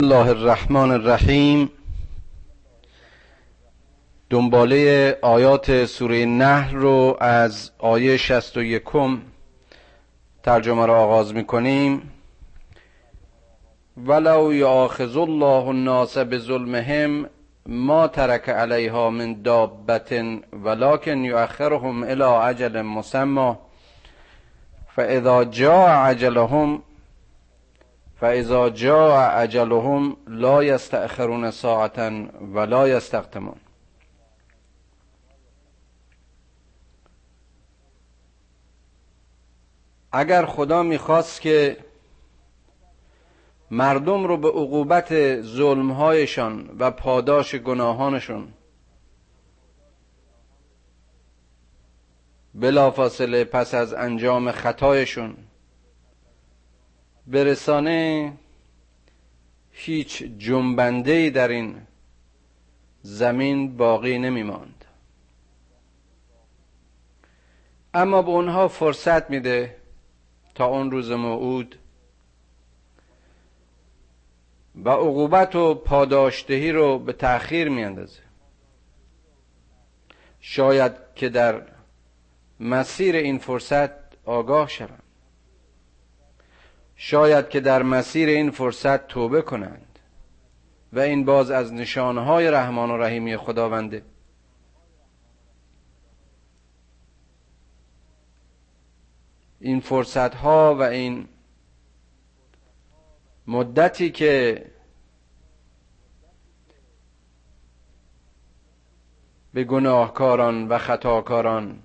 الله الرحمن الرحیم دنباله آیات سوره نحل رو از آیه 61 ترجمه را آغاز می کنیم ولو یاخذ الله الناس بظلمهم ما ترک علیها من دابة ولكن یؤخرهم الى عجل مسمى. فاذا جاء عجلهم فاذا جاء اجلهم لا یستأخرون ساعتا ولا یستقدمون اگر خدا می‌خواست که مردم رو به عقوبت ظلمهایشان و پاداش گناهانشون بلافاصله پس از انجام خطایشون برسانه هیچ جنبنده در این زمین باقی نمی ماند اما به اونها فرصت میده تا اون روز موعود و عقوبت و پاداشدهی رو به تأخیر میاندازه. شاید که در مسیر این فرصت آگاه شوند. شاید که در مسیر این فرصت توبه کنند و این باز از نشانهای رحمان و رحیمی خداونده. این فرصت ها و این مدتی که به گناهکاران و خطاکاران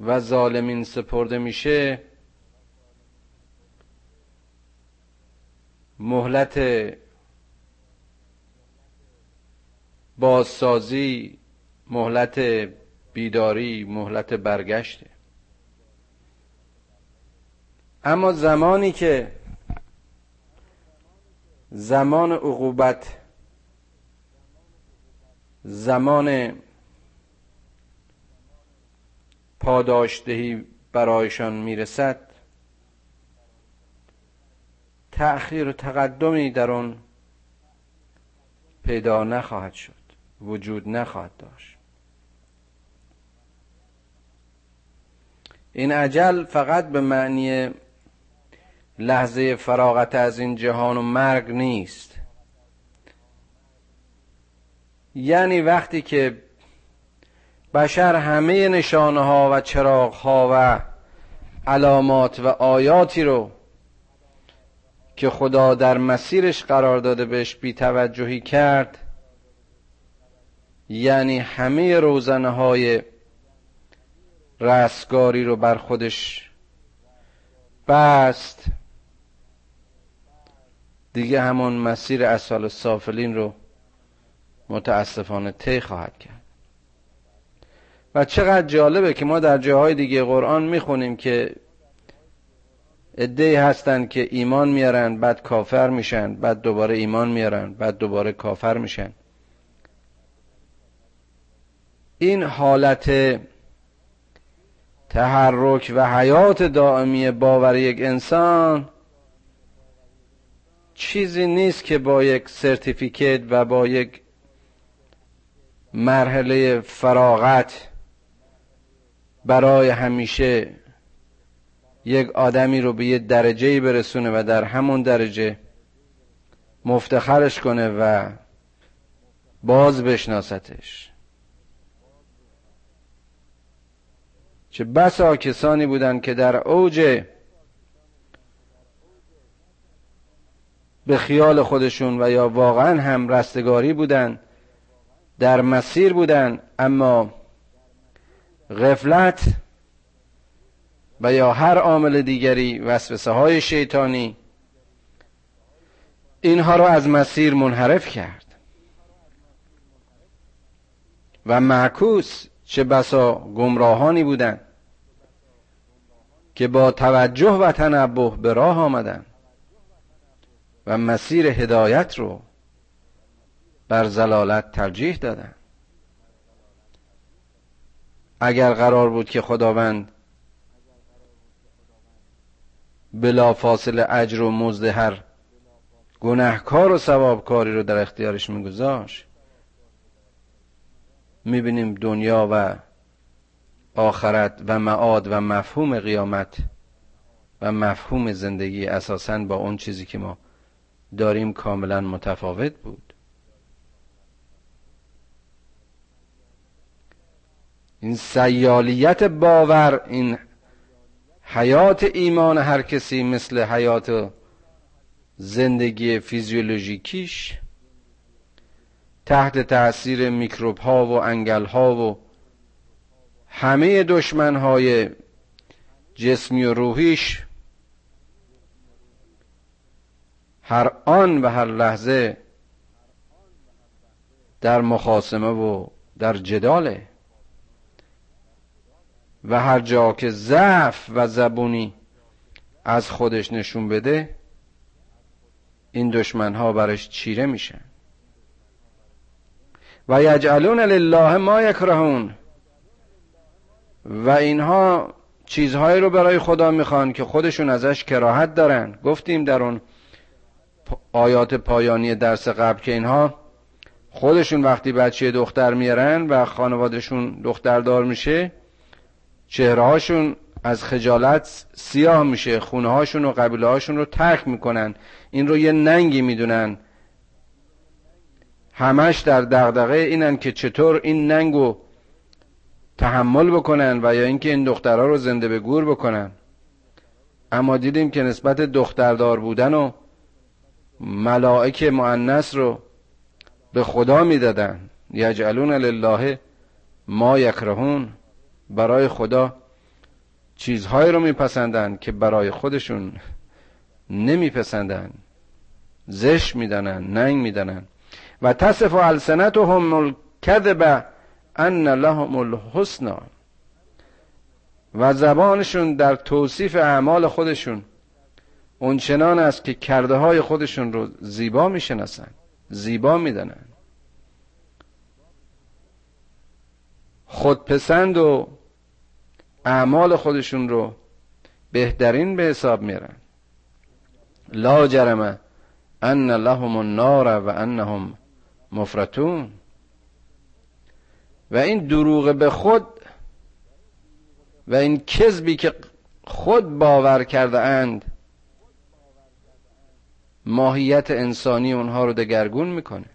و ظالمین سپرده میشه مهلت بازسازی مهلت بیداری مهلت برگشته اما زمانی که زمان عقوبت زمان پاداشدهی برایشان می‌رسد تأخیر و تقدمی در آن پیدا نخواهد شد. وجود نخواهد داشت. این عجل فقط به معنی لحظه فراغت از این جهان و مرگ نیست. یعنی وقتی که بشر همه نشانه ها و چراغ ها و علامات و آیاتی رو که خدا در مسیرش قرار داده بهش بیتوجهی کرد یعنی همه روزنه های رستگاری رو بر خودش بست. دیگه همون مسیر اصال سافلین رو متاسفانه طی خواهد کرد. و چقدر جالبه که ما در جاهای دیگه قرآن می‌خونیم که ادهی هستند که ایمان میارن بعد کافر میشن بعد دوباره ایمان میارن بعد دوباره کافر میشن. این حالت تحرک و حیات دائمی باور یک انسان چیزی نیست که با یک سرتیفیکت و با یک مرحله فراغت برای همیشه یک آدمی رو به یه درجه برسونه و در همون درجه مفتخرش کنه و باز بشناستش. چه بسا کسانی بودند که در اوج به خیال خودشون و یا واقعا هم رستگاری بودن در مسیر بودن اما غفلت و یا هر عامل دیگری وسوسه های شیطانی اینها را از مسیر منحرف کرد. و معکوس چه بسا گمراهانی بودند که با توجه و تنبه به راه آمدند و مسیر هدایت رو بر زلالت ترجیح دادند. اگر قرار بود که خداوند بلا فاصله اجر و مزد هر گناهکار و ثوابکاری رو در اختیارش میگذاشت. می‌بینیم دنیا و آخرت و معاد و مفهوم قیامت و مفهوم زندگی اساسا با اون چیزی که ما داریم کاملا متفاوت بود. این سیالیت باور این حیات ایمان هر کسی مثل حیات زندگی فیزیولوژیکیش تحت تاثیر میکروب ها و انگل ها و همه دشمن های جسمی و روحیش هر آن و هر لحظه در مخاسمه و در جداله. و هر جا که ضعف و زبونی از خودش نشون بده این دشمن ها برش چیره میشن و یجعلون لله ما یکرهون. و اینها چیزهایی رو برای خدا می‌خوان که خودشون ازش کراهت دارن. گفتیم در اون آیات پایانی درس قبل که اینها خودشون وقتی بچه دختر میارن و خانوادشون دختردار میشه چهرهاشون از خجالت سیاه میشه خونه هاشون و قبیله هاشون رو ترک می‌کنن. این رو یه ننگی می‌دونن. همش در دغدغه اینن که چطور این ننگ رو تحمل بکنن و یا اینکه این دخترها رو زنده به گور بکنن. اما دیدیم که نسبت دختردار بودن و ملائک معنس رو به خدا می‌دادن. یجعلون لله ما یکرهون. برای خدا چیزهایی رو میپسندن که برای خودشون نمیپسندن. زش میدنن ننگ میدنن و تصف السنتهم الکذب ان لهم الحسنا و زبانشون در توصیف اعمال خودشون اونچنان است که کرده های خودشون رو زیبا می‌شناسن زیبا میدنن خودپسند و اعمال خودشون رو بهترین به حساب میرن لا جرمه ان لهم النار و انهم مفرتون و این دروغ به خود و این کذبی که خود باور کرده اند ماهیت انسانی اونها رو دگرگون می‌کنه.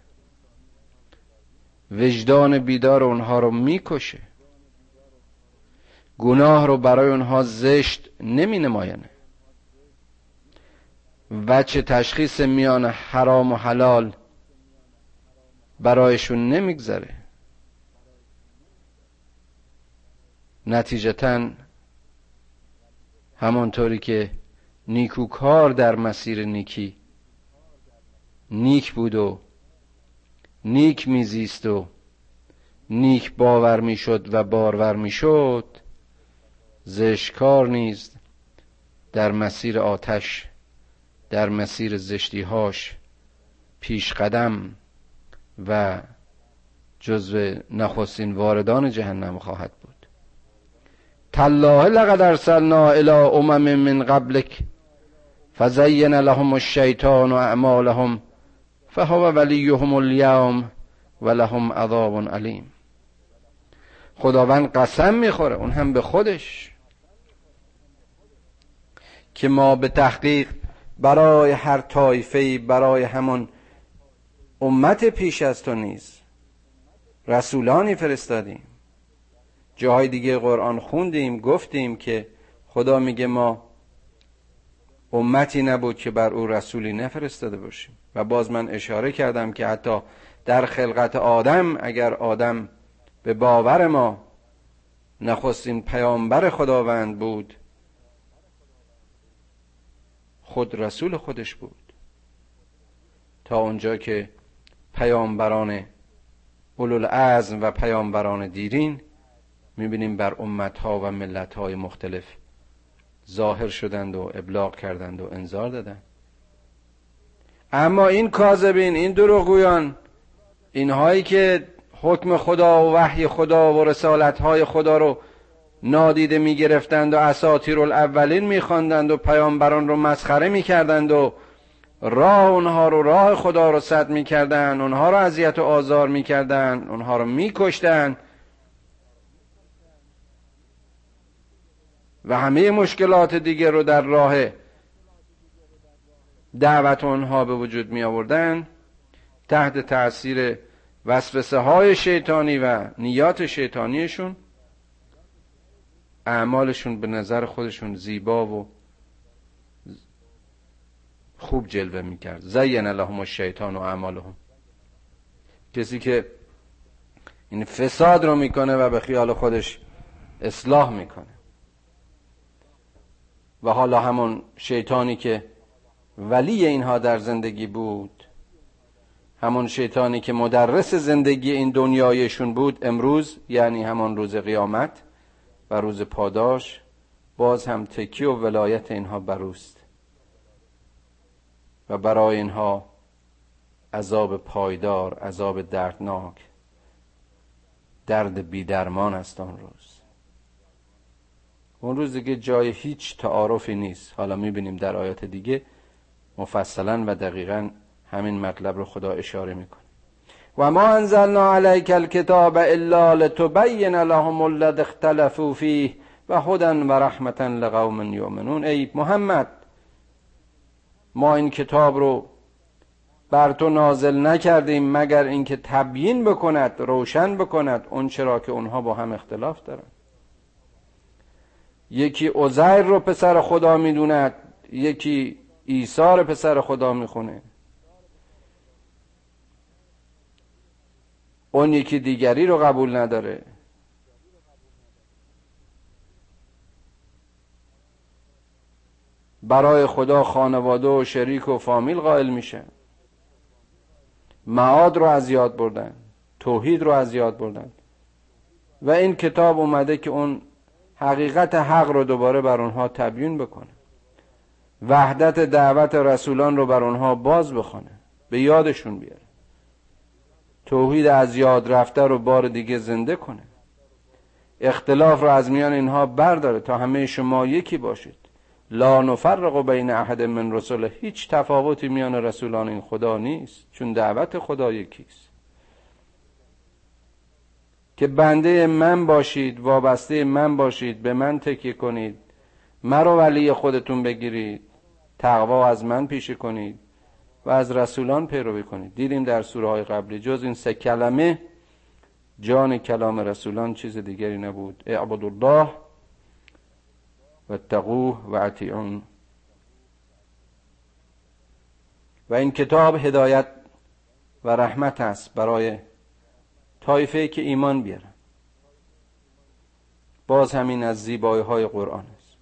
وجدان بیدار اونها رو می‌کشه. گناه رو برای اونها زشت نمی نماینه وچه تشخیص میان حرام و حلال برایشون نمیگذره. نتیجتا همانطوری که نیکوکار در مسیر نیکی نیک بود و نیک میزیست و نیک باور می‌شد و بارور می‌شد زشکار نیز در مسیر آتش در مسیر زشتیهاش پیش قدم و جزو نخستین واردان جهنم خواهد بود. تالله لقد ارسلنا الى امم من قبلك فزین لهم الشیطان و اعمالهم فهو ولیهم اليوم و لهم عذاب علیم. خداوند قسم می‌خوره اون هم به خودش. که ما به تحقیق برای هر طایفه برای همون امت پیش از تو نیز رسولانی فرستادیم. جاهای دیگه قرآن خوندیم گفتیم که خدا میگه ما امتی نبود که بر او رسولی نفرستاده باشیم. و باز من اشاره کردم که حتی در خلقت آدم اگر آدم به باور ما نخستین پیامبر خداوند بود خود رسول خودش بود. تا اونجا که پیامبران اولوالعزم و پیامبران دیرین می‌بینیم بر امتها و ملتهای مختلف ظاهر شدند و ابلاغ کردند و انذار دادند. اما این کاذبین این دروغگویان اینهایی که حکم خدا و وحی خدا و رسالتهای خدا رو نادیده می‌گرفتند و اساطیر الاولین میخواندند و پیامبران رو مسخره می‌کردند و راه اونها رو راه خدا رو صد می‌کردن اونها رو اذیت و آزار می‌کردن اونها رو میکشتن و همه مشکلات دیگه رو در راه دعوت اونها به وجود می آوردن تحت تاثیر وسوسه های شیطانی و نیات شیطانیشون. اعمالشون به نظر خودشون زیبا و خوب جلوه می‌کرد. زین لهم الشیطان و اعمالهم. کسی که این فساد رو می‌کنه و به خیال خودش اصلاح می‌کنه. و حالا همون شیطانی که ولی اینها در زندگی بود همون شیطانی که مدرس زندگی این دنیایشون بود امروز یعنی همون روز قیامت روز پاداش باز هم تکی و ولایت اینها بروست و برای اینها عذاب پایدار عذاب دردناک درد بیدرمان است آن روز. اون روز دیگه جای هیچ تعارفی نیست. حالا می‌بینیم در آیات دیگه مفصلا و دقیقا همین مطلب رو خدا اشاره می‌کنه. و ما انزلنا علیک الکتاب الا لتبین لهم الذی اختلفوا فیه و هدى و رحمتا لقوم یؤمنون ای محمد ما این کتاب رو بر تو نازل نکردیم مگر اینکه تبیین بکند روشن بکند اون چرا که اونها با هم اختلاف دارن یکی عزیر رو پسر خدا می‌دوند یکی عیسی پسر خدا می‌خونه اون یکی دیگری رو قبول نداره. برای خدا خانواده و شریک و فامیل قائل میشه. معاد رو از یاد بردن. توحید رو از یاد بردن. و این کتاب اومده که اون حقیقت حق رو دوباره بر اونها تبیین بکنه. وحدت دعوت رسولان رو بر اونها باز بخونه. به یادشون بیاره. توحید از یاد رفته رو بار دیگه زنده کنه. اختلاف رو از میان اینها برداره تا همه شما یکی باشید. لا نفرق بین احد من رسوله هیچ تفاوتی میان رسولان این خدا نیست چون دعوت خدا یکیست. که بنده من باشید وابسته من باشید به من تکیه کنید. مرا ولی خودتون بگیرید. تقوا از من پیشه کنید. و از رسولان پیروی کنید. دیدیم در سوره های قبلی جز این سه کلمه جان کلام رسولان چیز دیگری نبود. اعبد الله و تقوه و اطیعون. و این کتاب هدایت و رحمت است برای طایفه که ایمان بیارن باز همین از زیبایی های قرآن است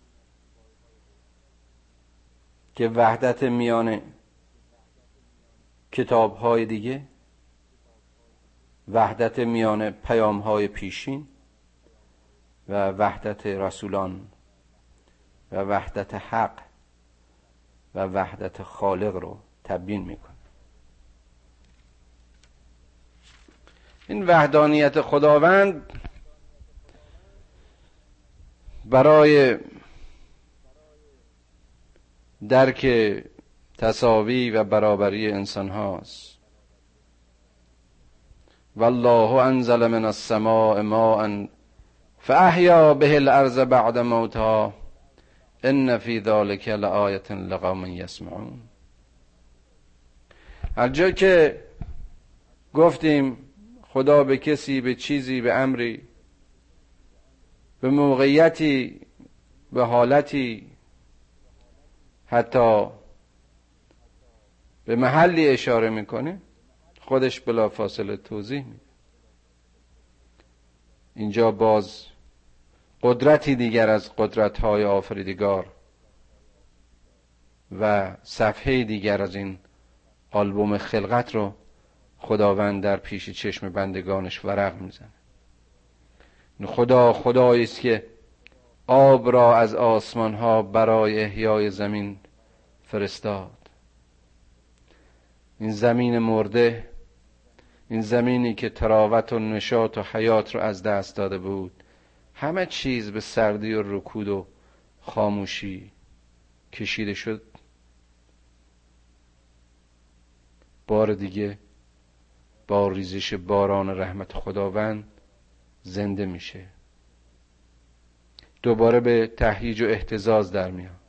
که وحدت میان کتاب های دیگه وحدت میان پیام های پیشین و وحدت رسولان و وحدت حق و وحدت خالق رو تبیین می‌کنه. این وحدانیت خداوند برای درک تساوی و برابری انسان هاست. والله انزل من السماء ماء فاحیا به الارض بعد موتها. ان فی ذلک لآیه لقوم یسمعون. هر جا که گفتیم خدا به کسی به چیزی به امری به موقعیتی به حالتی حتی به محلی اشاره می‌کنه خودش بلا فاصله توضیح میده. اینجا باز قدرتی دیگر از قدرت های آفریدگار و صفحه دیگر از این آلبوم خلقت رو خداوند در پیش چشم بندگانش ورق می‌زنه. خدا خدایی است که آب را از آسمان ها برای احیای زمین فرستاد. این زمین مرده این زمینی که تراوت و نشاط و حیات رو از دست داده بود همه چیز به سردی و رکود و خاموشی کشیده شد. بار دیگه با ریزش باران رحمت خداوند زنده میشه. دوباره به تهیج و احتزاز در میاد.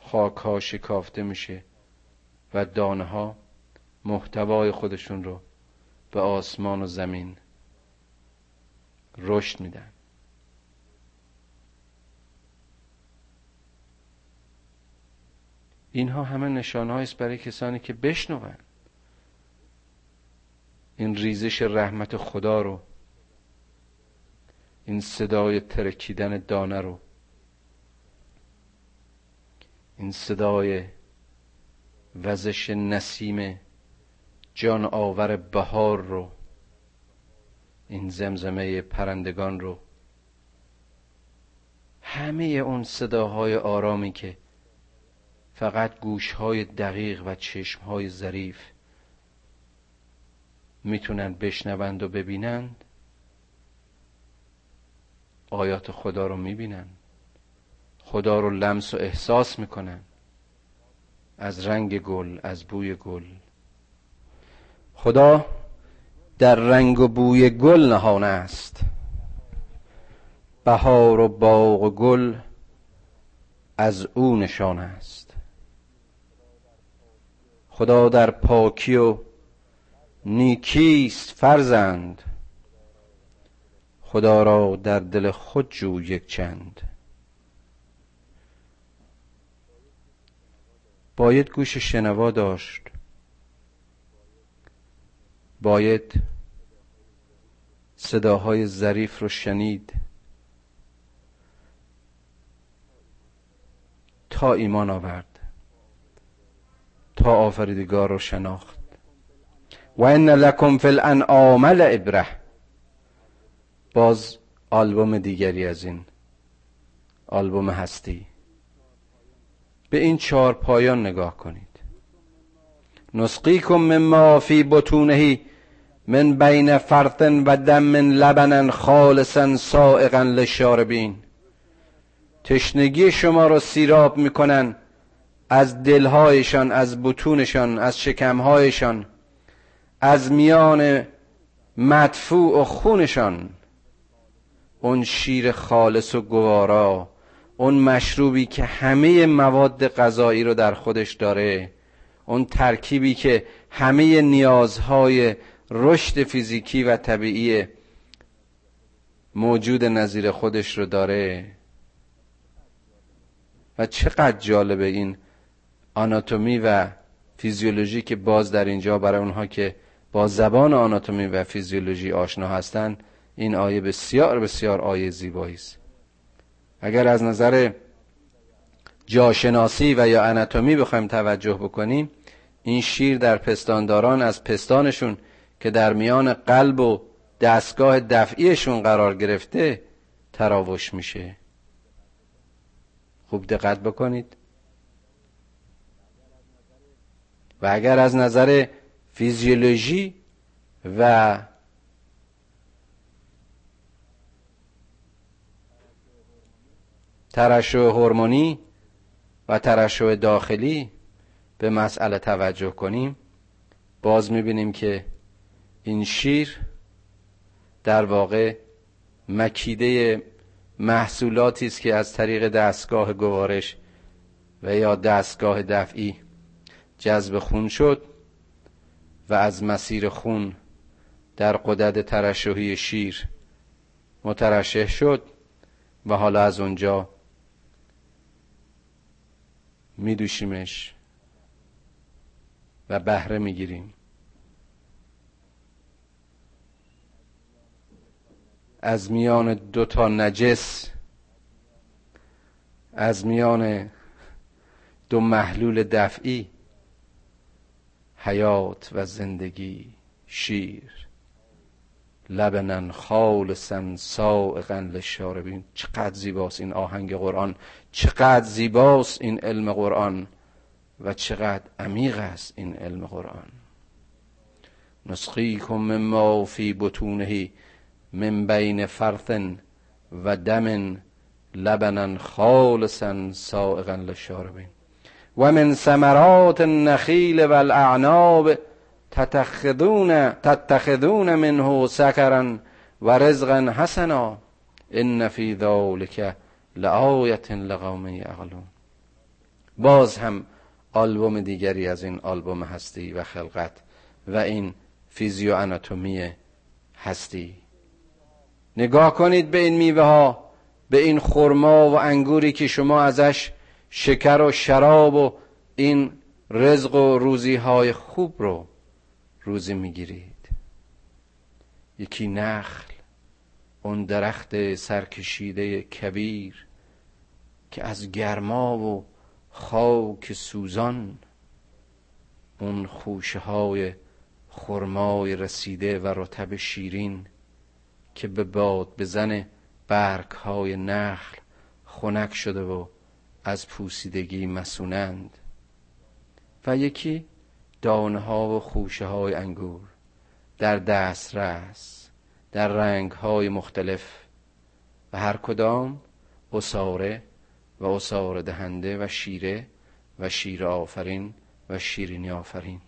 خاک ها شکافته میشه و دانه ها محتوای خودشون رو به آسمان و زمین رشد میدن. اینها همه نشانه است برای کسانی که بشنون این ریزش رحمت خدا رو این صدای ترکیدن دانه رو این صدای وزش نسیم جان آور بهار رو این زمزمه پرندگان رو. همه اون صداهای آرامی که فقط گوشهای دقیق و چشمهای ظریف می‌تونن بشنوند و ببینند آیات خدا رو می‌بینن خدا رو لمس و احساس می‌کنن. از رنگ گل از بوی گل. خدا در رنگ و بوی گل نهانه است. بهار و باغ و گل از او نشان است. خدا در پاکی و نیکیست فرزند. خدا را در دل خود جو یک چند. باید گوش شنوا داشت. باید صداهای ظریف رو شنید تا ایمان آورد تا آفریدگار رو شناخت. و ان لکم فی الانعام لعبره. باز آلبوم دیگری از این آلبوم هستی. به این چهار پایان نگاه کنید. نسقیکم مما فی بطونهی. من بین فرثن و دم لبنا خالصا سائقا للشاربین تشنگی شما را سیراب می‌کنن از دلهایشان از بطونشان از شکمهایشان از میان مدفوع و خونشان. اون شیر خالص و گوارا اون مشروبی که همه مواد غذایی رو در خودش داره اون ترکیبی که همه نیازهای رشد فیزیکی و طبیعی موجود نظیر خودش رو داره. و چقدر جالبه این آناتومی و فیزیولوژی که باز در اینجا برای اونها که با زبان آناتومی و فیزیولوژی آشنا هستند این آیه بسیار بسیار آیه زیبایی است. اگر از نظر جاشناسی و یا اناتومی بخوایم توجه بکنیم این شیر در پستانداران از پستانشون که در میان قلب و دستگاه دفعیشون قرار گرفته تراوش میشه. خوب دقت بکنید. و اگر از نظر فیزیولوژی و ترشح هورمونی و ترشح داخلی به مسئله توجه کنیم باز می‌بینیم که این شیر در واقع مکیده محصولاتی است که از طریق دستگاه گوارش و یا دستگاه دفعی جذب خون شد و از مسیر خون در قدرت ترشحی شیر مترشح شد و حالا از اونجا میدوشیمش و بهره می‌گیریم. از میان دو تا نجس از میان دو محلول دفعی حیات و زندگی شیر. لبنن خالصا سائقا للشاربین چقدر زیباست این آهنگ قرآن. چقدر زیباست این علم قرآن. و چقدر عمیق است این علم قرآن. نسقیکم مما فی بطونه من بین فرث و دم لبنا خالصا سائغا للشاربین. و من ثمرات النخیل والاعناب تتخذون تتخذون منه سکرا و رزقا حسنا. ان فی ذلک لآیت لقوم یعقلون. باز هم آلبوم دیگری از این آلبوم هستی و خلقت و این فیزیو اناتومی هستی. نگاه کنید به این میوه ها به این خرما و انگوری که شما ازش شکر و شراب و این رزق و روزی های خوب رو روزی می‌گیرید. یکی نخل اون درخت سرکشیده کبیر که از گرما و خاک سوزان اون خوشه های خرمای رسیده و رتب شیرین که به باد بزن برگ های نخل خنک شده و از پوسیدگی مسونند. و یکی دانه ها و خوشه های انگور در دسترس در رنگ های مختلف و هر کدام اساره و اساره دهنده و شیره و شیر آفرین و شیرینی آفرین.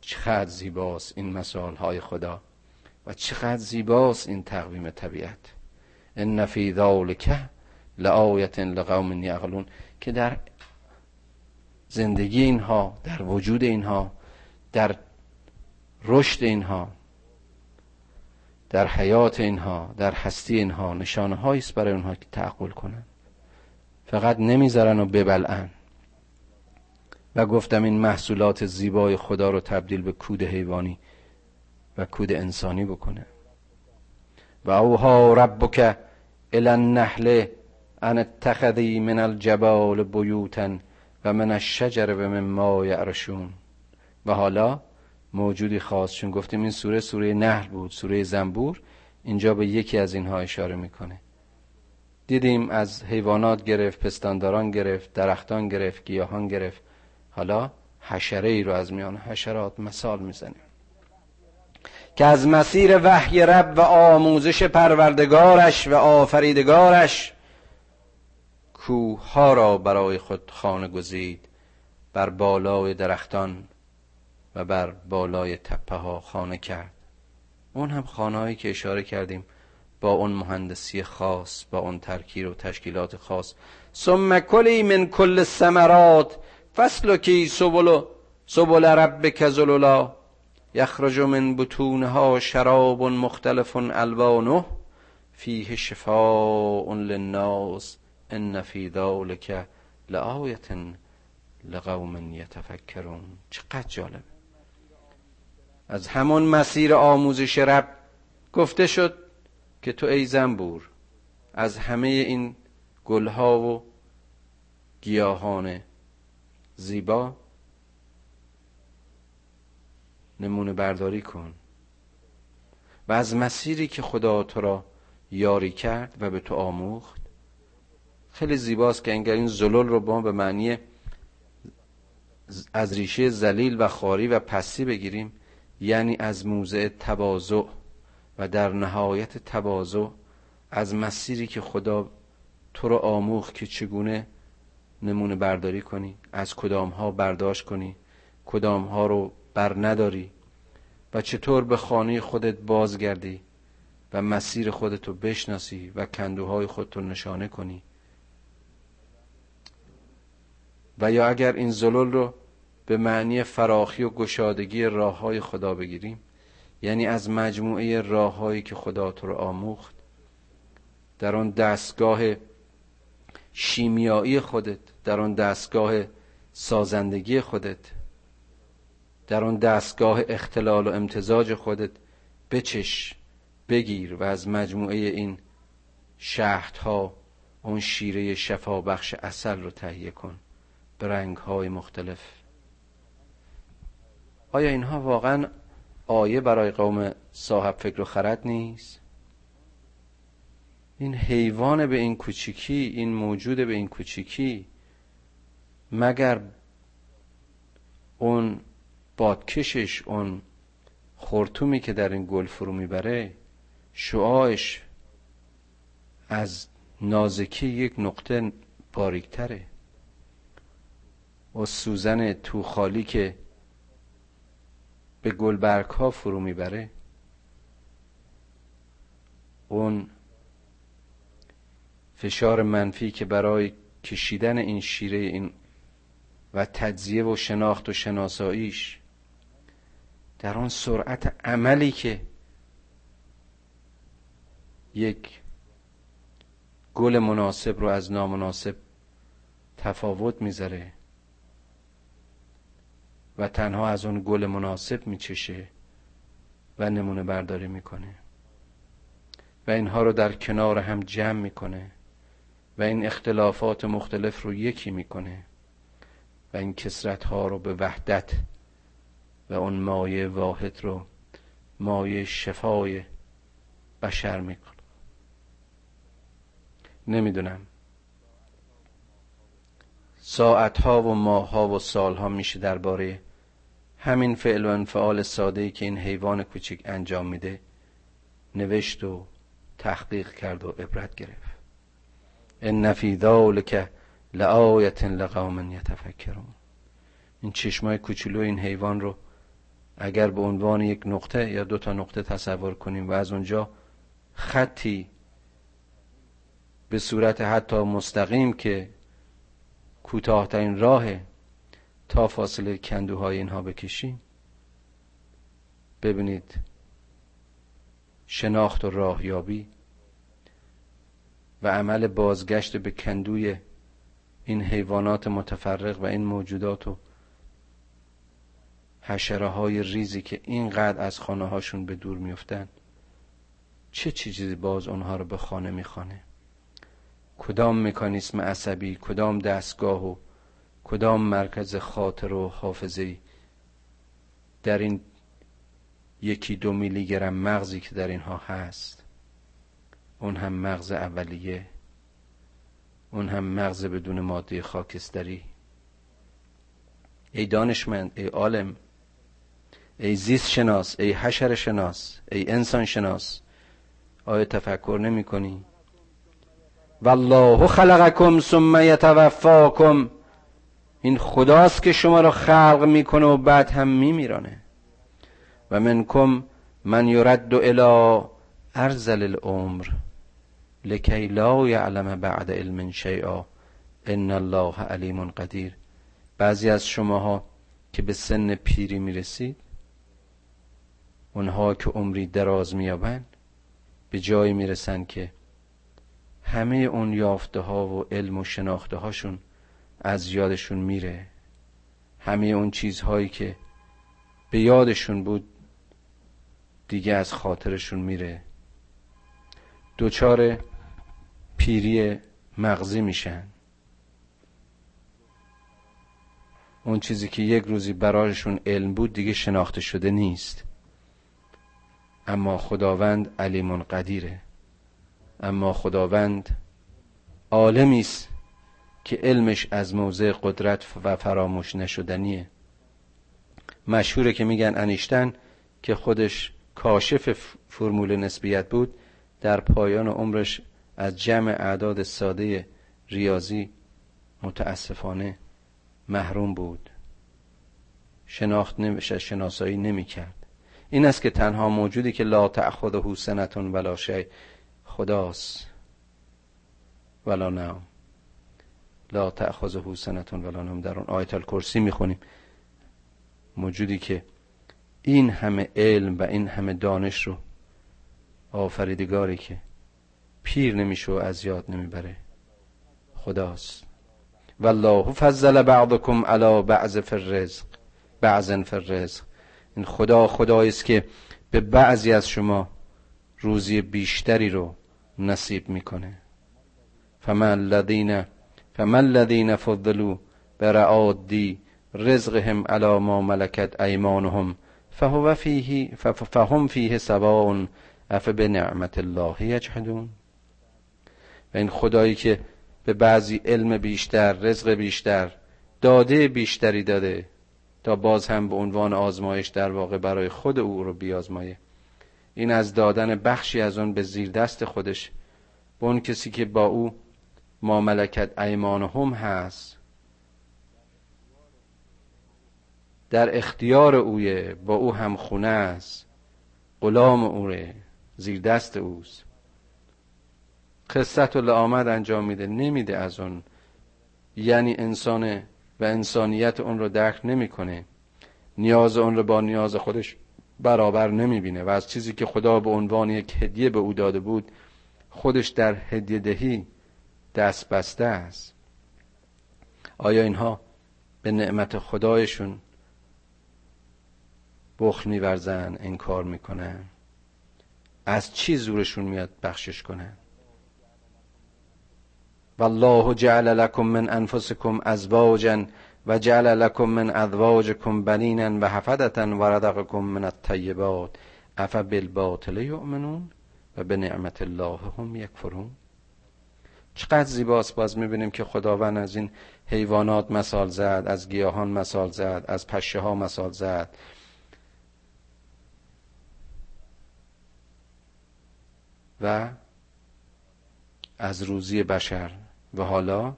چقدر زیباست این مسائل های خدا. و چقدر زیباست این تقویم طبیعت. ان فی ذلک لآیت لقوم یعقلون که در زندگی اینها در وجود اینها در رشد اینها در حیات اینها در هستی اینها نشانه است برای اونها که تعقل کنن فقط نمی‌ذارن و ببلعن. و گفتم این محصولات زیبای خدا رو تبدیل به کود حیوانی و کود انسانی بکنه. و اوها ربک الى النحل ان اتخذی من الجبال بیوتا و من الشجر و من ما یعرشون. و حالا موجودی خاص چون گفتیم این سوره سوره نحل بود سوره زنبور اینجا به یکی از اینها اشاره می‌کنه. دیدیم از حیوانات گرفت پستانداران گرفت درختان گرفت گیاهان گرفت. حالا حشره ای رو از میان حشرات مثال می‌زنیم. که از مسیر وحی رب و آموزش پروردگارش و آفریدگارش کوه را برای خود خانه گزید بر بالای درختان و بر بالای تپه ها خانه کرد. اون هم خانهایی که اشاره کردیم با اون مهندسی خاص با اون ترکیب و تشکیلات خاص. ثم کلی من کل الثمرات فسلکی سبل سبل ربک ذللا یخرج من بطونها شراب مختلف الوانه فیه شفاء للناس ان فی ذلک لآیت لقوم یتفکرون. چقدر جالب. از همون مسیر آموزش رب گفته شد که تو ای زنبور از همه این گلها و گیاهان زیبا نمونه برداری کن و از مسیری که خدا تو را یاری کرد و به تو آموخت. خیلی زیباست که انگر این زلول رو با به معنی از ریشه زلیل و خاری و پسی بگیریم یعنی از موضع تواضع و در نهایت تواضع از مسیری که خدا تو رو آموخت که چگونه نمونه برداری کنی از کدام ها برداشت کنی کدام ها رو بر نداری و چطور به خانه خودت بازگردی و مسیر خودت رو بشناسی و کندوهای خودت رو نشانه کنی. و یا اگر این زلول رو به معنی فراخی و گشادگی راه های خدا بگیریم یعنی از مجموعه راههایی که خدا تو رو آموخت در آن دستگاه شیمیایی خودت در آن دستگاه سازندگی خودت در آن دستگاه اختلال و امتزاج خودت بچش بگیر و از مجموعه این شهدها اون شیره شفا بخش اصل رو تهیه کن. به رنگ های مختلف. آیا اینها واقعا آیه برای قوم صاحب فکر و خرد نیست؟ این حیوان به این کوچیکی این موجود به این کوچیکی مگر اون بادکشش اون خورتومی که در این گل فرو می‌بره شعاعش از نازکی یک نقطه باریکتره. و سوزن تو خالی که به گلبرگ ها فرو می‌بره اون فشار منفی که برای کشیدن این شیره این و تجزیه و شناخت و شناساییش در آن سرعت عملی که یک گل مناسب رو از نامناسب تفاوت می‌ذاره و تنها از اون گل مناسب میچشه و نمونه برداری می‌کنه و اینها رو در کنار هم جمع می‌کنه و این اختلافات مختلف رو یکی می‌کنه و این کسرت ها رو به وحدت و اون مایه واحد رو مایه شفای بشر می‌کنه. نمی‌دونم. ساعت ها و ماه ها و سال ها میشه درباره همین فعل و انفعال ساده که این حیوان کوچک انجام میده نوشت و تحقیق کرد و عبرت گرفت. ان فی ذلک لآیت لقوم یتفکرون. این چشمای کوچولو این حیوان رو اگر به عنوان یک نقطه یا دو تا نقطه تصور کنیم و از اونجا خطی به صورت حتی مستقیم که کوتاهترین راه تا فاصله کندوهای اینها بکشیم ببینید شناخت و راهیابی و عمل بازگشت به کندوی این حیوانات متفرق و این موجودات و حشره های ریزی که اینقدر از خانه هاشون به دور میفتن چه چیزی باز اونها رو به خانه می‌خوانه؟ کدام مکانیسم عصبی کدام دستگاه و کدام مرکز خاطر و حافظه در این یکی دو میلی گرم مغزی که در اینها هست اون هم مغز اولیه اون هم مغز بدون ماده خاکستری. ای دانشمند ای عالم ای زیست شناس ای حشر شناس ای انسان شناس آیا تفکر نمی کنی؟ والله خلقکم ثم یتوفاکم. این خداست که شما را خلق می‌کنه و بعد هم میمیرانه. و منکم من یرد الى ارزل العمر لکی لا یعلم بعد علم شیئا. ان الله علیم قدیر. بعضی از شماها که به سن پیری می‌رسید اونها که عمری دراز میابند به جایی می‌رسند که همه اون یافته ها و علم و شناخته هاشون از یادشون میره. همه اون چیزهایی که به یادشون بود دیگه از خاطرشون میره. دوچار پیری مغزی میشن. اون چیزی که یک روزی برایشون علم بود دیگه شناخته شده نیست. اما خداوند علیمون قدیره. اما خداوند عالمی است که علمش از موضع قدرت و فراموش نشدنیه. مشهوره که میگن انیشتن که خودش کاشف فرمول نسبیت بود در پایان عمرش از جمع اعداد ساده ریاضی متاسفانه محروم بود. شناخت نمیشه شناسایی نمی‌کرد. این است که تنها موجودی که لا تأخذه سنتون ولا شی خداست. ولا نام لا تأخذه سنتون ولا نام در اون آیت الکرسی می‌خونیم. موجودی که این همه علم و این همه دانش رو آفریدگاری که پیر نمیشه و از یاد نمی‌بره. خداست. والله فضل بعضکم علی بعض فی الرزق. بعضن فی الرزق. این خدا خدایی است که به بعضی از شما روزی بیشتری رو نصیب می‌کنه. فمن الذین فمن الذین فضلوا برعادی رزقهم علی ما ملکت ایمانهم فهو فیه فهم فیه سواء اف به نعمت الله یجحدون. و این خدایی که به بعضی علم بیشتر رزق بیشتر داده بیشتری داده تا باز هم به عنوان آزمایش در واقع برای خود او رو بیازمایه. این از دادن بخشی از اون به زیر دست خودش. به اون کسی که با او ما ملکت ایمان هم هست در اختیار اویه با او هم خونه است. غلام اوره زیر دست اوست. قصت و لعامد انجام میده نمیده از اون. یعنی انسان و انسانیت اون رو درک نمی‌کنه. نیاز اون رو با نیاز خودش برابر نمی‌بینه و از چیزی که خدا به عنوان یک هدیه به او داده بود خودش در هدیه دهی دست بسته است. آیا اینها به نعمت خدایشون بخل میورزن انکار می‌کنن؟ از چی زورشون میاد بخشش کنن؟ والله جعل لكم من انفسكم ازواجا و جعل لكم من ازواجكم بنینا و حفدتا و رزقكم من الطیبات اف بالباطل یؤمنون و به نعمت الله هم یکفرون چقدر زیباست باز می‌بینیم که خداوند از این حیوانات مثال زد از گیاهان مثال زد از پشه ها مثال زد. و از روزی بشر و حالا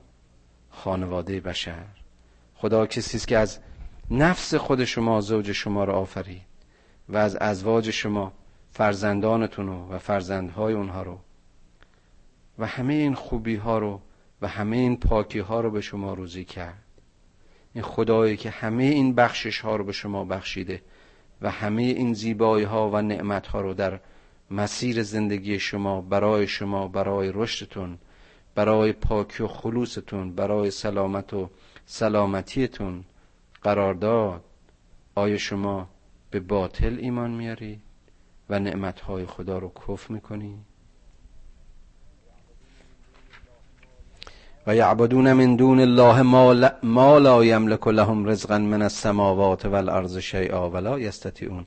خانواده بشر. خدا کسی است که از نفس خود شما زوج شما را آفرید و از ازواج شما فرزندانتون و فرزندهای اونها رو و همه این خوبی ها رو و همه این پاکی ها رو به شما روزی کرد. این خدایی که همه این بخشش ها رو به شما بخشیده و همه این زیبایی ها و نعمت ها رو در مسیر زندگی شما برای شما برای رشدتون برای پاکی و خلوصتون برای سلامت و سلامتیتون قرار داد. آیا شما به باطل ایمان میاری و نعمتهای خدا رو کف می‌کنی و یعبدون من دون الله ما لا یملک لهم رزقا من السماوات والارض شیئا ولا یستطیعون.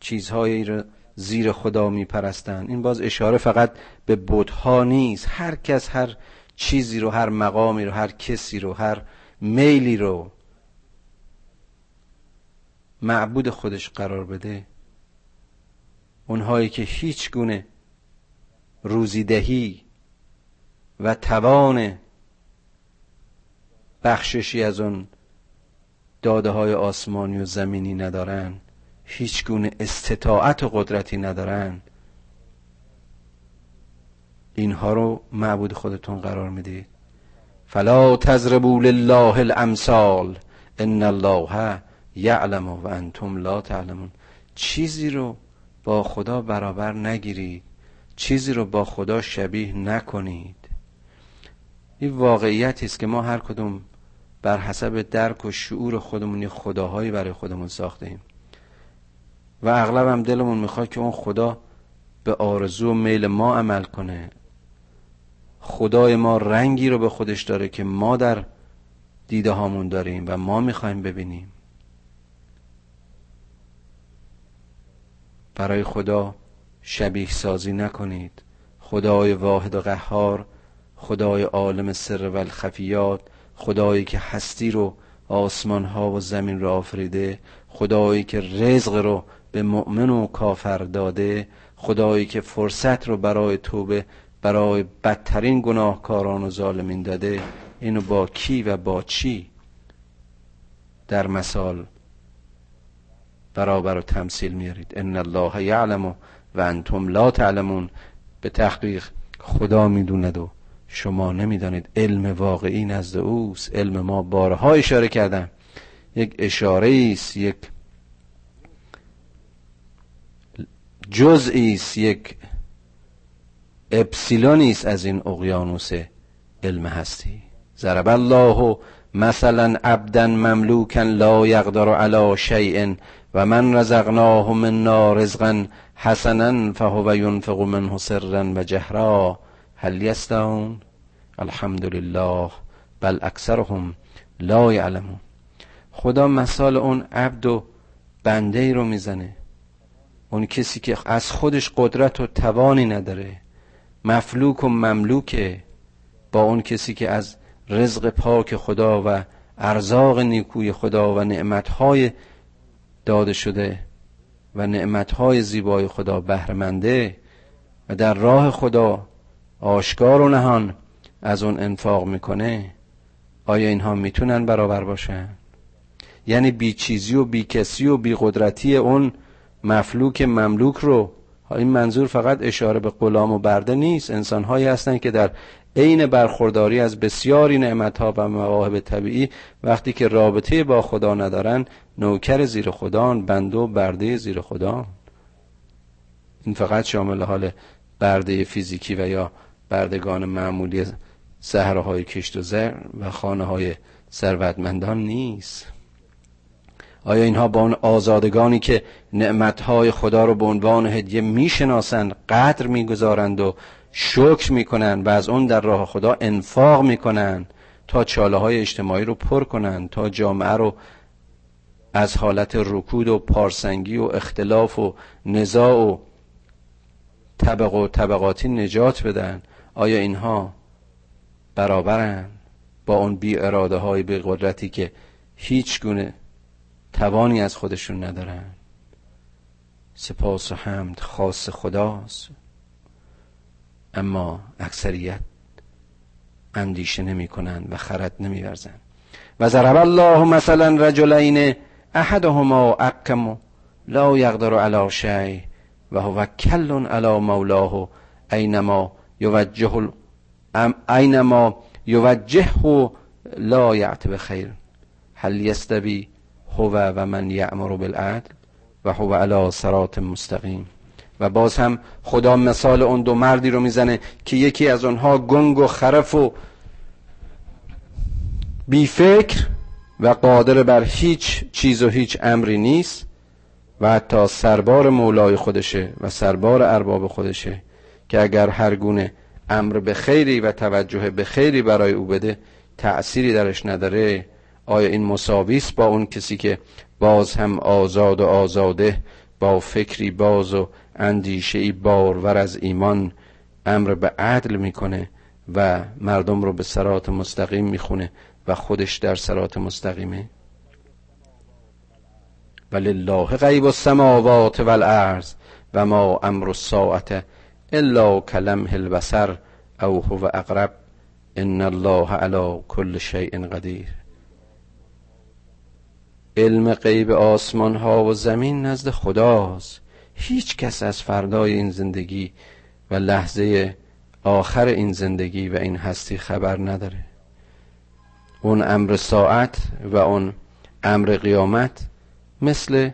چیزهایی رو زیر خدا میپرستن این باز اشاره فقط به بودها نیست. هر کس هر چیزی رو هر مقامی رو هر کسی رو هر میلی رو معبود خودش قرار بده. اونهایی که هیچ گونه روزیدهی و توان بخششی از اون داده های آسمانی و زمینی ندارن. هیچ گونه استطاعت و قدرتی ندارن. اینها رو معبود خودتون قرار می‌دید. فلا تضربوا لله الامثال ان الله یعلم و انتم لا تعلمون. چیزی رو با خدا برابر نگیرید. چیزی رو با خدا شبیه نکنید. این واقعیتی است که ما هر کدوم بر حسب درک و شعور خودمون خداهایی برای خودمون ساخته ایم و اغلب هم دلمون می‌خواد که اون خدا به آرزو و میل ما عمل کنه. خدای ما رنگی رو به خودش داره که ما در دیده هامون داریم و ما می‌خوایم ببینیم. برای خدا شبیه سازی نکنید. خدای واحد و قهار خدای عالم سر و الخفیات خدایی که هستی رو آسمان ها و زمین رو آفریده خدایی که رزق رو به مؤمن و کافر داده خدایی که فرصت رو برای توبه برای بدترین گناهکاران و ظالمین داده. اینو با کی و با چی؟ در مثال برابر و تمثیل میارید. ان الله یعلم و انتم لا تعلمون. به تحقیق خدا می‌دوند و شما نمی‌دانید. علم واقعی نزد اوست. علم ما بارها اشاره کردم یک اشاره است یک جزئی است یک اپسیلونی است از این اقیانوس علم هستی. ضرب الله مثلا عبدا مملوکا لا یقدر علی شیء و من رزقناه منا رزقا حسنا فهو ينفق منه سرا و جهرا. هل یستون الحمد لله بل اکثرهم لا یعلمون. خدا مثال اون عبد و بنده ای رو می‌زنه. اون کسی که از خودش قدرت و توانی نداره مفلوک و مملوکه با اون کسی که از رزق پاک خدا و ارزاق نیکوی خدا و نعمتهای داده شده و نعمتهای زیبای خدا بهرمنده و در راه خدا آشکار و نهان از اون انفاق می‌کنه آیا اینها می‌تونن برابر باشن؟ یعنی بیچیزی و بیکسی و بیقدرتی اون مفلوک مملوک رو این منظور فقط اشاره به غلام و برده نیست. انسان هایی هستند که در عین برخورداری از بسیاری نعمت ها و مواهب طبیعی وقتی که رابطه با خدا ندارن نوکر زیر خدان بنده و برده زیر خدا این فقط شامل حال برده فیزیکی و یا بردگان معمولی های کشت و زر و خانه های ثروتمندان نیست. آیا اینها با اون آزادگانی که نعمتهای خدا رو به عنوان هدیه می‌شناسند قدر می‌گذارند و شکر می‌کنند و از اون در راه خدا انفاق می‌کنند تا چاله های اجتماعی رو پر کنند تا جامعه رو از حالت رکود و پارسنگی و اختلاف و نزاع و طبق و طبقاتی نجات بدن؟ آیا اینها برابرن با اون بی اراده های بی قدرتی که هیچ گونه توانی از خودشون ندارن. سپاس و حمد خاص خداست. اما اکثریت اندیشه نمی کنند و خرد نمی ورزن و ضرب الله مثلا رجلین احدهما اقم لا یقدر علی شیء و هو کل علی مولاه اینما یوجه اینما یوجهه لا یعت خیر. هل یستوی هو و من یعمر بالعدل و هو علی صراط مستقیم. و باز هم خدا مثال اون دو مردی رو می‌زنه که یکی از اونها گنگ و خرف و بی فکر و قادر بر هیچ چیز و هیچ امری نیست و حتی سربار مولای خودشه و سربار ارباب خودشه که اگر هر گونه امر به خیری و توجه به خیری برای او بده تأثیری درش نداره. آیا این مساویس با اون کسی که باز هم آزاد و آزاده با فکری باز و اندیشه بارور از ایمان امر به عدل می‌کنه و مردم رو به سرات مستقیم می‌خونه و خودش در سرات مستقیمه؟ ولله غیب السماوات والارض و ما امر الساعت الا کلمه البصر او هو اقرب. ان الله علی کل شیء قدیر. علم غیب آسمان ها و زمین نزد خداست. هیچ کس از فردای این زندگی و لحظه آخر این زندگی و این هستی خبر نداره. اون امر ساعت و اون امر قیامت مثل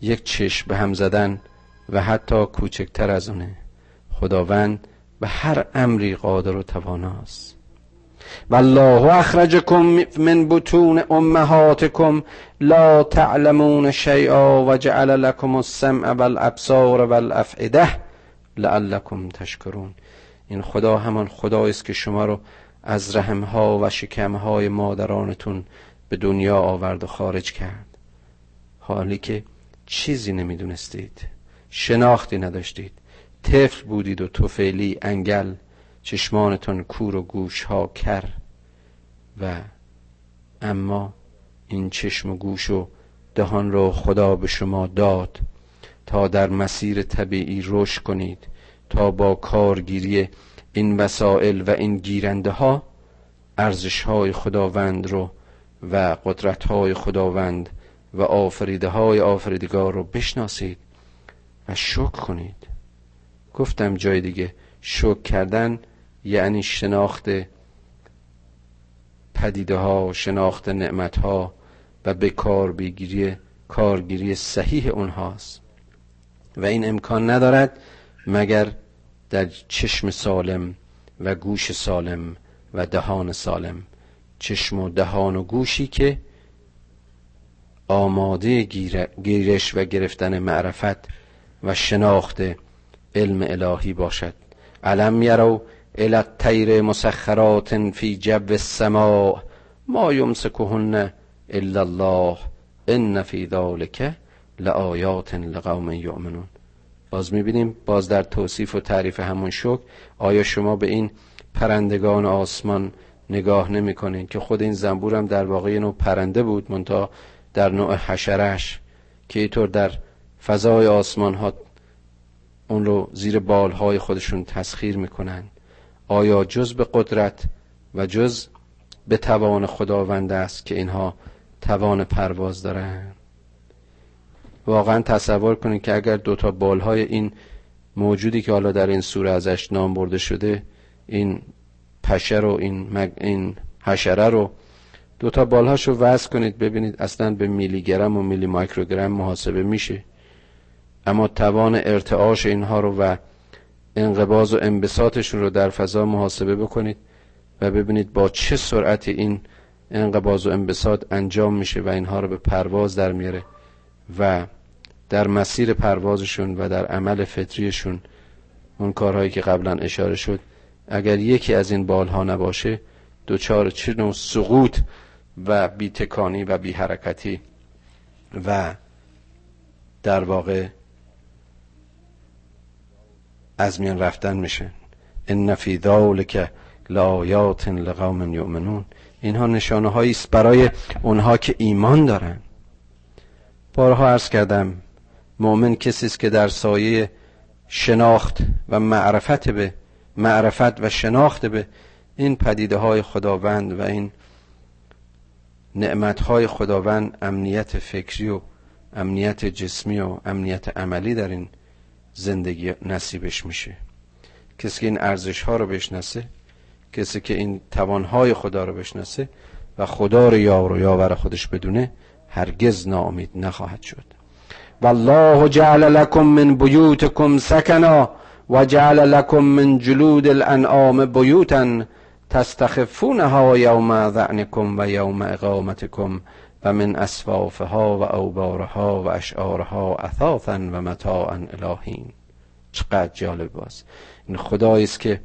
یک چشم به هم زدن و حتی کوچکتر از اونه. خداوند به هر امری قادر و تواناست والله اخرجکم من بطون امهاتکم لا تعلمون شیئا و جعل لكم السمع والابصار والافئده لعلكم تشکرون این خدا همان خدایی است که شما رو از رحمها و شکمهای مادرانتون به دنیا آورد و خارج کرد. حالی که چیزی نمی‌دونستید شناختی نداشتید طفل بودید و توفیلی انگل چشمانتان کور و گوش ها کر. و اما این چشم و گوش و دهان رو خدا به شما داد تا در مسیر طبیعی رشد کنید تا با کارگیری این وسائل و این گیرنده ها ارزش های خداوند رو و قدرت های خداوند و آفریده های آفریدگار رو بشناسید و شکر کنید. گفتم جای دیگه شکر کردن یعنی شناخت پدیده ها شناخت نعمت ها و به کار بگیری کارگیری صحیح اونهاست. و این امکان ندارد مگر در چشم سالم و گوش سالم و دهان سالم. چشم و دهان و گوشی که آماده گیرش و گرفتن معرفت و شناخت علم الهی باشد. علم یرو الى الطیر مسخرات فی جو السماء. ما یمسکهن الا الله. ان فی ذلک لآیات لقوم یؤمنون باز می‌بینیم باز در توصیف و تعریف همون شکر آیا شما به این پرندگان آسمان نگاه نمی که خود این زنبور هم در واقع نوع پرنده بود منتها در نوع حشرش که اینطور در فضای آسمان ها اون رو زیر بالهای خودشون تسخیر می‌کنن؟ آیا جز به قدرت و جز به توان خداوند است که اینها توان پرواز دارن واقعا تصور کنید که اگر دوتا بالهای این موجودی که حالا در این سوره ازش نام برده شده این پشه رو این, مگ... این حشره رو دوتا بالهاش رو وضع کنید ببینید اصلا به میلی گرم و میلی مایکروگرم محاسبه میشه. اما توان ارتعاش اینها رو و انقباز و انبساطشون رو در فضا محاسبه بکنید و ببینید با چه سرعت این انقباز و انبساط انجام میشه و اینها رو به پرواز در میاره و در مسیر پروازشون و در عمل فطریشون اون کارهایی که قبلا اشاره شد اگر یکی از این بالها نباشه دوچار چه نوع سقوط و بی تکانی و بی حرکتی و در واقع از میان رفتن میشه. ان فی ذلک لآیات لقوم یؤمنون. اینها نشانه هایی است برای اونها که ایمان دارن. بارها عرض کردم مؤمن کسی است که در سایه شناخت و معرفت به معرفت و شناخت به این پدیده های خداوند و این نعمت های خداوند امنیت فکری و امنیت جسمی و امنیت عملی در این زندگی نصیبش میشه. کسی که این ارزش ها رو بشناسه کسی که این توانهای خدا رو بشناسه و خدا رو یار و یاور خودش بدونه هرگز ناامید نخواهد شد. والله جعل لكم من بيوتكم سكنا وجعل لكم من جلود الانعام بيوتا تستخفونها يوم ذعنكم و یوم اقامتكم و من اسفافها و اوبارها و اشعارها اثاثا و متاعا الهین. چقدر جالب باز. این خدایی است که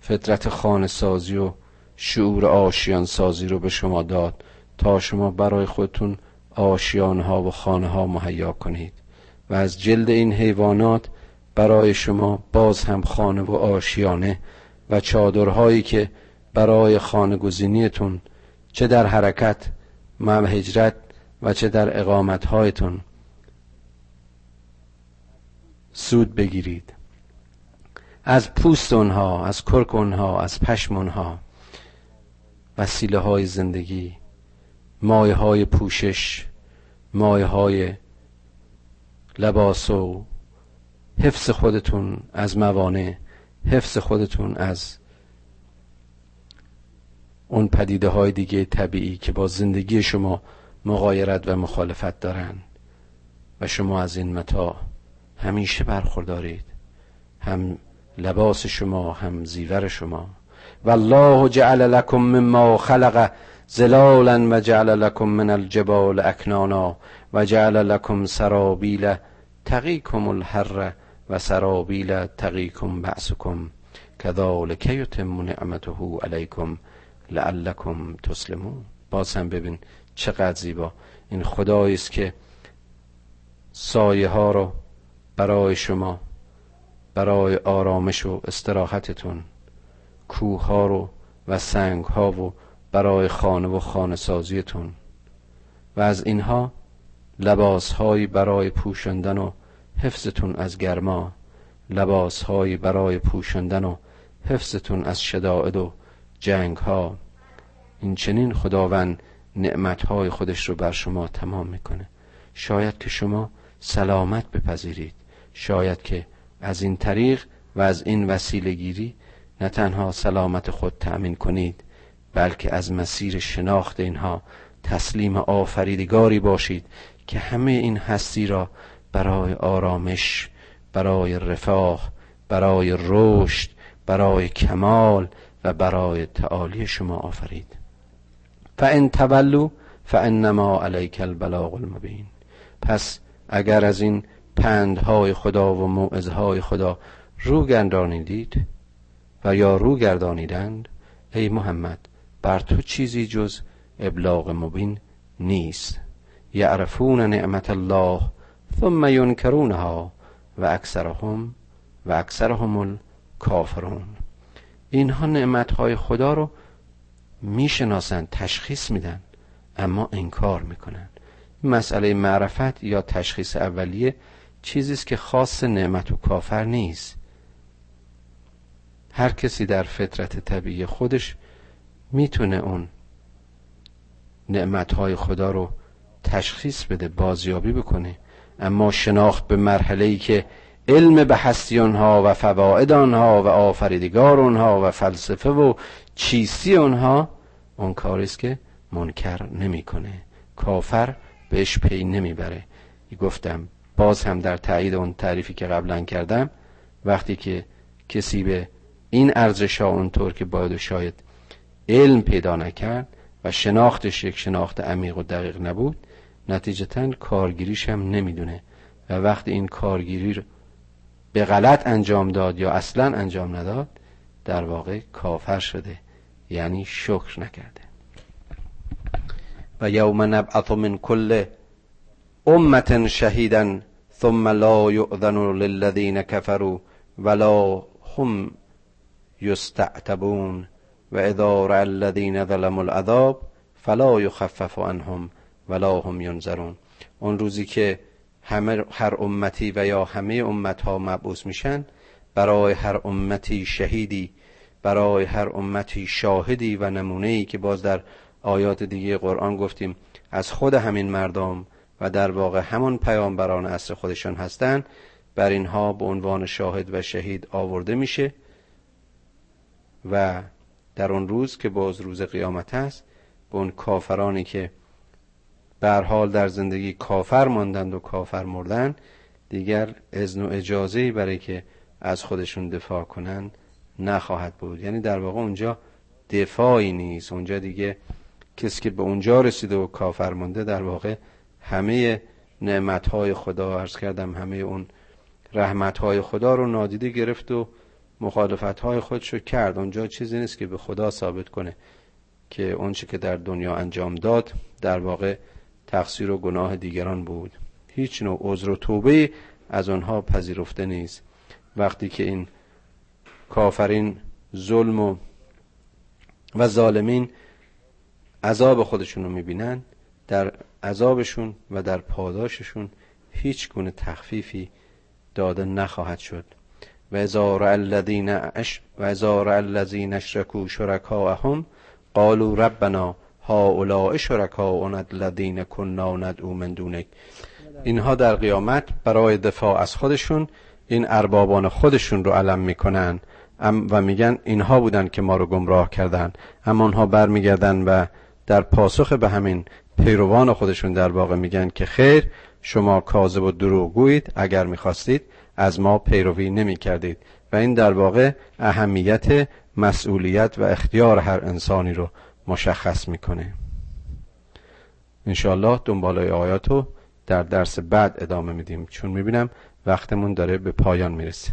فطرت خانه سازی و شعور آشیان سازی رو به شما داد تا شما برای خودتون آشیان ها و خانه ها مهیا کنید. و از جلد این حیوانات برای شما باز هم خانه و آشیانه و چادرهایی که برای خانه گزینیتون چه در حرکت و هجرت و چه در اقامتهایتون سود بگیرید. از پوست اونها از کرک اونها از پشم اونها وسیله های زندگی مایه های پوشش مایه های لباس و حفظ خودتون از موانع حفظ خودتون از اون پدیده های دیگه طبیعی که با زندگی شما مغایرت و مخالفت دارن. و شما از این متا همیشه برخوردارید. هم لباس شما هم زیور شما. والله جعل لكم مما خلق زلالا و جعل لكم من الجبال اکنانا و جعل لكم سرابیل تقیکم الحر و سرابیل تقیکم بعثکم كذلك يتم نعمته علیکم. لعلکم تسلمون. باز هم ببین چقدر زیبا. این خدایی است که سایه ها رو برای شما برای آرامش و استراحتتون کوه ها رو و سنگ ها و برای خانه و خانه سازیتون و از اینها لباس هایی برای پوشندن و حفظتون از گرما لباس هایی برای پوشندن و حفظتون از شدائد و جنگ ها این چنین خداوند نعمت های خودش رو بر شما تمام می‌کنه. شاید که شما سلامت بپذیرید. شاید که از این طریق و از این وسیله گیری نه تنها سلامت خود تأمین کنید بلکه از مسیر شناخت اینها تسلیم آفریدگاری باشید که همه این هستی را برای آرامش برای رفاه برای رشد برای کمال و برای تعالی شما آفرید. فان تولوا فانما علیک البلاغ المبین. پس اگر از این پندهای خدا و موعظهای خدا رو گردانیدید و یا رو گردانیدند ای محمد بر تو چیزی جز ابلاغ مبین نیست. یعرفون نعمت الله ثم ینکرونها و اکثرهم و اکثرهم الکافرون. اینها نعمتهای خدا رو می‌شناسند تشخیص میدن اما انکار می‌کنن مسئله معرفت یا تشخیص اولیه چیزی است که خاص نعمت و کافر نیست. هر کسی در فطرت طبیعی خودش می‌تونه اون نعمتهای خدا رو تشخیص بده بازیابی بکنه. اما شناخت به مرحله ای که علم به هستی آنها و فواید آنها و آفریدگار آنها و فلسفه و چیستی آنها اون کاری است که منکر نمی‌کنه. کافر بهش پی نمی‌بره. گفتم باز هم در تایید اون تعریفی که قبلا کردم وقتی که کسی به این ارزش ها اونطور که باید و شاید علم پیدا نکرد و شناختش یک شناخت عمیق و دقیق نبود نتیجتا کارگیریش هم نمی‌دونه. و وقتی این کارگیری به غلط انجام داد یا اصلا انجام نداد در واقع کافر شده یعنی شکر نکرده. و یوم نبعث من کل امت شهیدا ثم لا یؤذن للذین کفروا ولا هم یستعتبون و اذا رأى الذین ظلموا العذاب فلا یخفف عنهم ولا هم ینظرون. اون روزی که همه هر امتی و یا همه امت ها مبعوث میشن برای هر امتی شهیدی برای هر امتی شاهدی و نمونه ای که باز در آیات دیگه قرآن گفتیم از خود همین مردم و در واقع همون پیامبران اصر خودشان هستند بر اینها به عنوان شاهد و شهید آورده میشه و در اون روز که باز روز قیامت است به اون کافرانی که بر حال در زندگی کافر ماندند و کافر مردن دیگر اذن و اجازه برای که از خودشون دفاع کنند نخواهد بود. یعنی در واقع اونجا دفاعی نیست. اونجا دیگه کسی که به اونجا رسیده و کافر مونده در واقع همه نعمتهای خدا عرض کردم همه اون رحمتهای خدا رو نادیده گرفت و مخالفتهای خودشو کرد. اونجا چیزی نیست که به خدا ثابت کنه که اونچه که در دنیا انجام داد در واقع تقصیر و گناه دیگران بود. هیچ نوع عذر و توبه از آنها پذیرفته نیست. وقتی که این کافرین ظلم و و ظالمین عذاب خودشون رو می‌بینن در عذابشون و در پاداششون هیچ گونه تخفیفی داده نخواهد شد. و ازار الذین اش و ازار الذین شرکاءهم قالوا ربنا هؤلاء شرکاؤنا الذین كنا ندعو من دونک. اینها در قیامت برای دفاع از خودشون این اربابان خودشون رو علم می‌کنن. و میگن اینها بودن که ما رو گمراه کردن. اما اونها برمیگردن و در پاسخ به همین پیروان خودشون در واقع میگن که خیر شما کاذب و دروغگویید اگر می‌خواستید از ما پیروی نمی کردید و این در واقع اهمیت مسئولیت و اختیار هر انسانی رو مشخص می‌کنه. انشاءالله دنبالای آیات رو در درس بعد ادامه میدیم. چون می‌بینم وقتمون داره به پایان می‌رسه.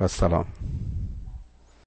و سلام.